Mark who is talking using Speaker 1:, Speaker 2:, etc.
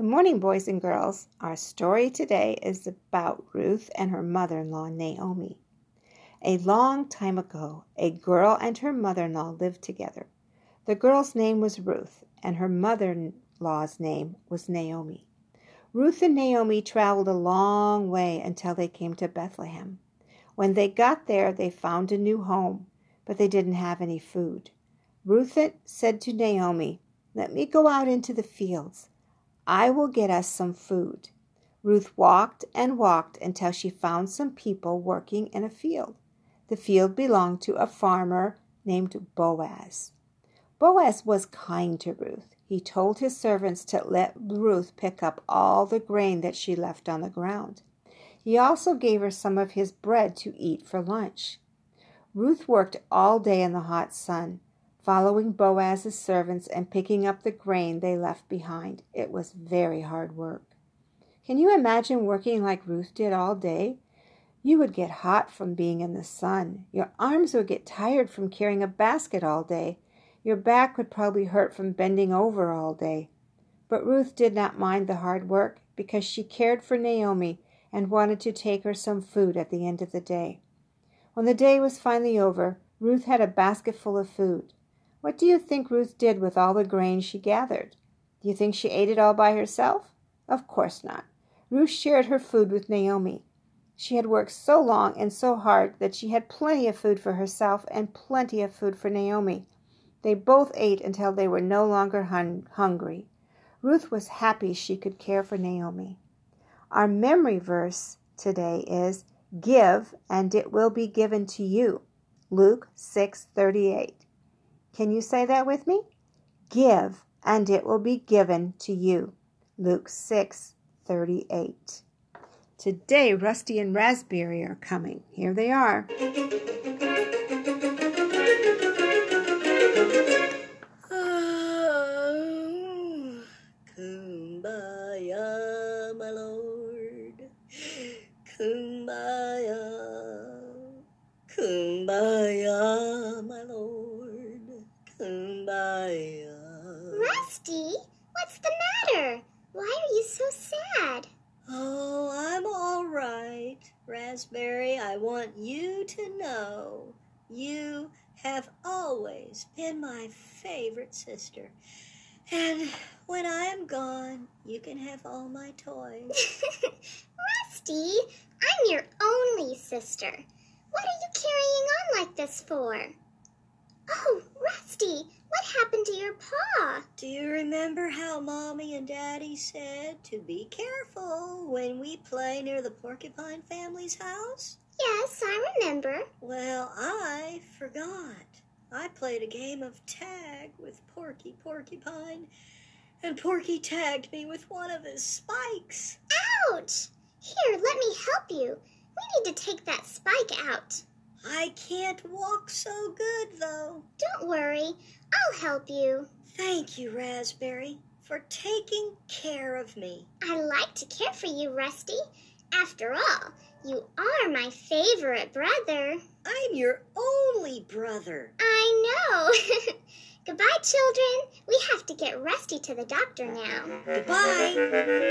Speaker 1: Good morning, boys and girls. Our story today is about Ruth and her mother in law, Naomi. A long time ago, a girl and her mother in law lived together. The girl's name was Ruth, and her mother in law's name was Naomi. Ruth and Naomi traveled a long way until they came to Bethlehem. When they got there, they found a new home, but they didn't have any food. Ruth said to Naomi, Let me go out into the fields. I will get us some food. Ruth walked and walked until she found some people working in a field. The field belonged to a farmer named Boaz. Boaz was kind to Ruth. He told his servants to let Ruth pick up all the grain that she left on the ground. He also gave her some of his bread to eat for lunch. Ruth worked all day in the hot sun following Boaz's servants and picking up the grain they left behind. It was very hard work. Can you imagine working like Ruth did all day? You would get hot from being in the sun. Your arms would get tired from carrying a basket all day. Your back would probably hurt from bending over all day. But Ruth did not mind the hard work because she cared for Naomi and wanted to take her some food at the end of the day. When the day was finally over, Ruth had a basket full of food. What do you think Ruth did with all the grain she gathered? Do you think she ate it all by herself? Of course not. Ruth shared her food with Naomi. She had worked so long and so hard that she had plenty of food for herself and plenty of food for Naomi. They both ate until they were no longer hun- hungry. Ruth was happy she could care for Naomi. Our memory verse today is Give and it will be given to you. Luke 6:38. Can you say that with me? Give, and it will be given to you. Luke 6 38. Today, Rusty and Raspberry are coming. Here they are.
Speaker 2: Rusty, what's the matter? Why are you so sad?
Speaker 3: Oh, I'm all right, Raspberry. I want you to know you have always been my favorite sister. And when I am gone, you can have all my toys.
Speaker 2: Rusty, I'm your only sister. What are you carrying on like this for? Oh, Rusty, what happened to your paw?
Speaker 3: Do you remember how Mommy and Daddy said to be careful when we play near the Porcupine family's house?
Speaker 2: Yes, I remember.
Speaker 3: Well, I forgot. I played a game of tag with Porky Porcupine, and Porky tagged me with one of his spikes.
Speaker 2: Ouch! Here, let me help you. We need to take that spike out.
Speaker 3: I can't walk so good, though.
Speaker 2: Don't worry, I'll help you.
Speaker 3: Thank you, Raspberry, for taking care of me.
Speaker 2: I like to care for you, Rusty. After all, you are my favorite brother.
Speaker 3: I'm your only brother.
Speaker 2: I know. Goodbye, children. We have to get Rusty to the doctor now.
Speaker 3: Goodbye.